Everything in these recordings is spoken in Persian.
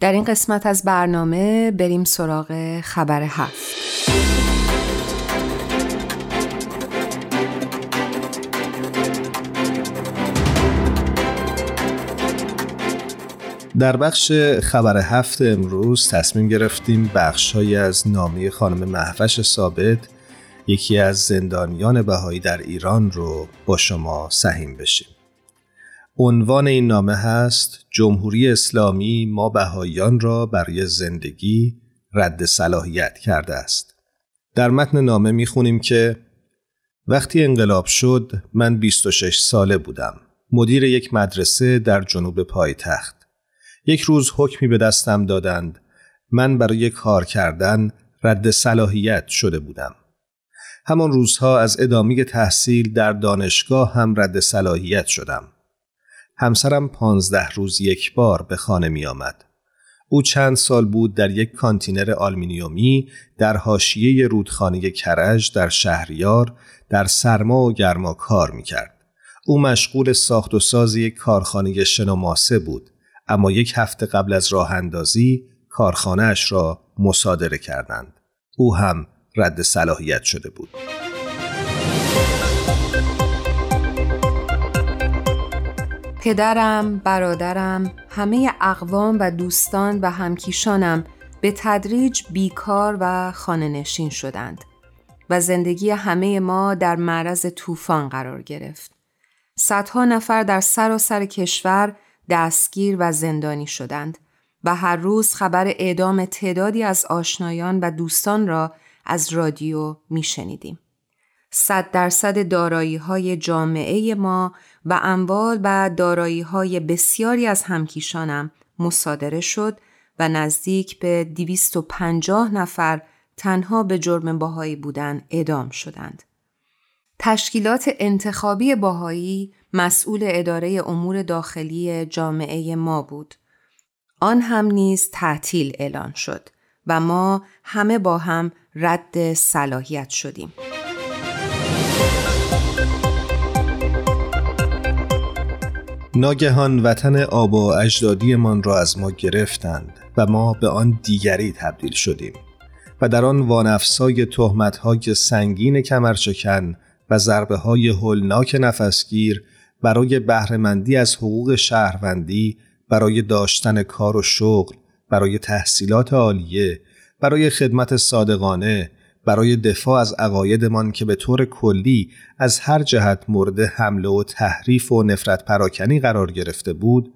در این قسمت از برنامه بریم سراغ خبر هفت در بخش خبر هفت امروز تصمیم گرفتیم بخشهایی از نامه خانم محفش ثابت یکی از زندانیان بهایی در ایران رو با شما سهیم بشیم. عنوان این نامه هست جمهوری اسلامی ما بهاییان را برای زندگی رد صلاحیت کرده است. در متن نامه می‌خونیم که وقتی انقلاب شد من 26 ساله بودم. مدیر یک مدرسه در جنوب پایتخت. یک روز حکمی به دستم دادند. من برای کار کردن رد صلاحیت شده بودم. همان روزها از ادامه تحصیل در دانشگاه هم رد صلاحیت شدم. همسرم پانزده روز یک بار به خانه می آمد. او چند سال بود در یک کانتینر آلمینیومی در حاشیه رودخانه کرج در شهریار در سرما و گرما کار می کرد. او مشغول ساخت و ساز یک کارخانه شن و ماسه بود اما یک هفته قبل از راه اندازی کارخانهاش را مصادره کردند. او هم رد صلاحیت شده بود. پدرم، برادرم، همه اقوام و دوستان و همکیشانم به تدریج بیکار و خانه نشین شدند و زندگی همه ما در معرض طوفان قرار گرفت. صدها نفر در سراسر کشور دستگیر و زندانی شدند و هر روز خبر اعدام تعدادی از آشنایان و دوستان را از رادیو می شنیدیم. صد درصد دارایی های جامعه ما و اموال و دارایی های بسیاری از همکیشانم مصادره شد و نزدیک به 250 نفر تنها به جرم باهایی بودن اعدام شدند. تشکیلات انتخابی باهایی مسئول اداره امور داخلی جامعه ما بود. آن هم نیز تعطیل اعلان شد و ما همه با هم رد صلاحیت شدیم. ناگهان وطن آب و اجدادیمان را از ما گرفتند و ما به آن دیگری تبدیل شدیم و در آن وانفسای تهمتهای سنگین کمرچکن و ضربه های هلناک نفسگیر برای بهرهمندی از حقوق شهروندی برای داشتن کار و شغل برای تحصیلات عالیه برای خدمت صادقانه برای دفاع از عقایدمان که به طور کلی از هر جهت مورد حمله و تحریف و نفرت پراکنی قرار گرفته بود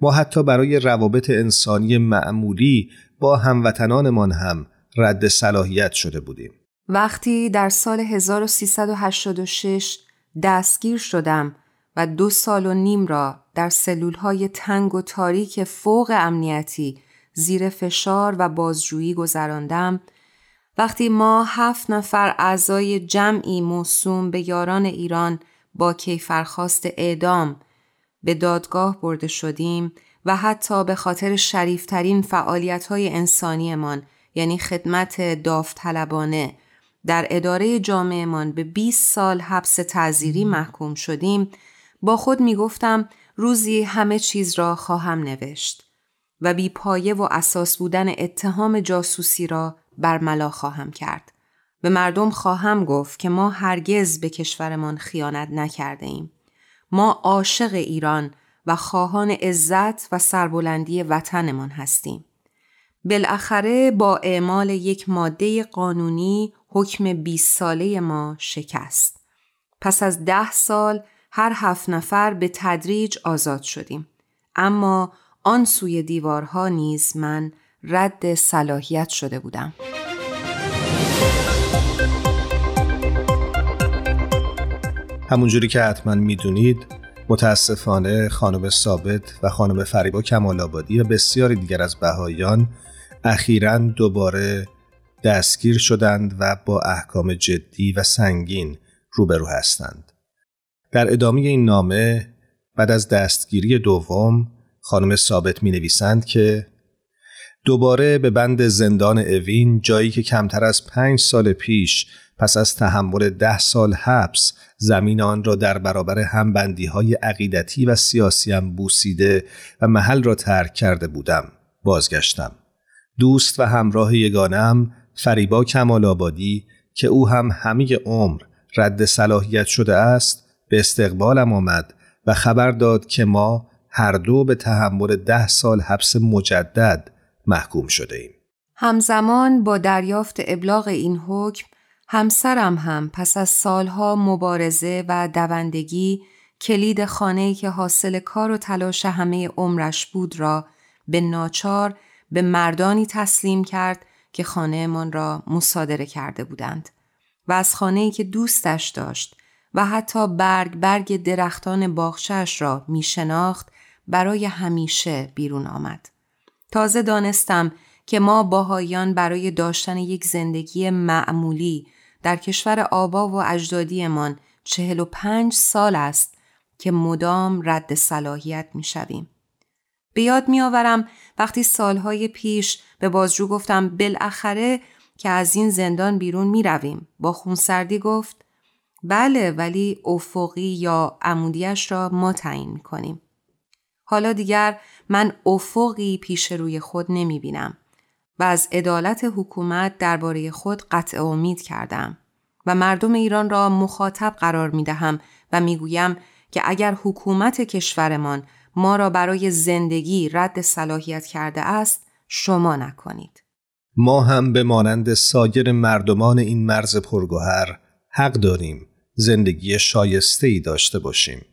ما حتی برای روابط انسانی معمولی با هموطنانمان هم رد صلاحیت شده بودیم. وقتی در سال 1386 دستگیر شدم و دو سال و نیم را در سلولهای تنگ و تاریک فوق امنیتی زیر فشار و بازجویی گذراندم وقتی ما هفت نفر اعضای جمعی موسوم به یاران ایران با کیفرخواست اعدام به دادگاه برده شدیم و حتی به خاطر شریفترین فعالیت های انسانیمان یعنی خدمت داوطلبانه در اداره جامعهمان به 20 سال حبس تعذیری محکوم شدیم با خود می گفتم روزی همه چیز را خواهم نوشت و بی پایه و اساس بودن اتهام جاسوسی را برملا خواهم کرد. به مردم خواهم گفت که ما هرگز به کشورمان خیانت نکرده ایم. ما عاشق ایران و خواهان عزت و سربلندی وطنمان هستیم. بالاخره با اعمال یک ماده قانونی حکم 20 ساله ما شکست. پس از ده سال هر هفت نفر به تدریج آزاد شدیم. اما آن سوی دیوارها نیز من رد صلاحیت شده بودم. همونجوری که حتما می‌دونید متاسفانه خانم ثابت و خانم فریبا کمال آبادی و بسیاری دیگر از بهایان اخیرا دوباره دستگیر شدند و با احکام جدی و سنگین روبرو هستند. در ادامه این نامه بعد از دستگیری دوم خانم ثابت می نویسند که دوباره به بند زندان اوین جایی که کمتر از پنج سال پیش پس از تحمل ده سال حبس زمین آن را در برابر همبندی های عقیدتی و سیاسی هم بوسیده و محل را ترک کرده بودم بازگشتم. دوست و همراه یگانم فریبا کمال آبادی که او هم همه عمر رد صلاحیت شده است به استقبالم آمد و خبر داد که ما هر دو به تحمل ده سال حبس مجدد محکوم شده ایم. همزمان با دریافت ابلاغ این حکم همسرم هم پس از سالها مبارزه و دوندگی کلید خانه‌ای که حاصل کار و تلاش همه عمرش بود را به ناچار به مردانی تسلیم کرد که خانهمان را مصادره کرده بودند و از خانه‌ای که دوستش داشت و حتی برگ برگ درختان باغچه‌اش را می شناخت برای همیشه بیرون آمد. تازه دانستم که ما باهایان برای داشتن یک زندگی معمولی در کشور آبا و اجدادیمان چهل و پنج سال است که مدام رد صلاحیت می شویم. به یاد می آورم وقتی سالهای پیش به بازجو گفتم بالاخره که از این زندان بیرون می رویم. با خونسردی گفت بله ولی افقی یا عمودیش را ما تعیین می کنیم. حالا دیگر من افقی پیش روی خود نمی بینم و از عدالت حکومت درباره خود قطع امید کردم و مردم ایران را مخاطب قرار می دهم و می گویم که اگر حکومت کشورمان ما را برای زندگی رد صلاحیت کرده است شما نکنید. ما هم به مانند سایر مردمان این مرز پرگوهر حق داریم زندگی شایسته ای داشته باشیم.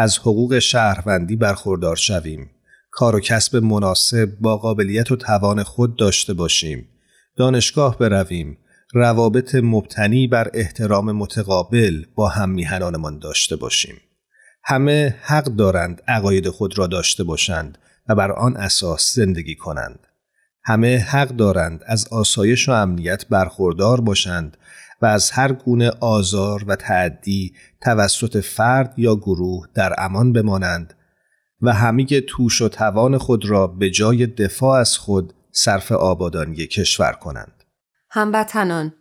از حقوق شهروندی برخوردار شویم. کار و کسب مناسب با قابلیت و توان خود داشته باشیم. دانشگاه برویم. روابط مبتنی بر احترام متقابل با هم میهنانمان داشته باشیم. همه حق دارند عقاید خود را داشته باشند و بر آن اساس زندگی کنند. همه حق دارند از آسایش و امنیت برخوردار باشند و از هر گونه آزار و تعدی توسط فرد یا گروه در امان بمانند و همه توش و توان خود را به جای دفاع از خود صرف آبادانی کشور کنند. هموطنان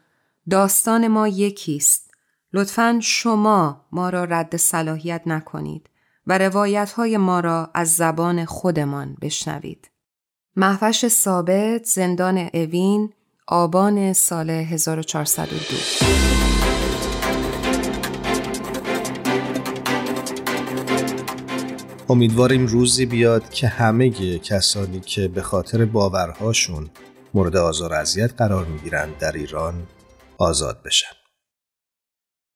داستان ما یکیست. لطفا شما ما را رد صلاحیت نکنید و روایت های ما را از زبان خودمان بشنوید. محفش ثابت زندان اوین آبان سال 1402 امیدواریم روزی بیاد که همه کسانی که به خاطر باورهاشون مورد آزار اذیت قرار می‌گیرند در ایران آزاد بشن.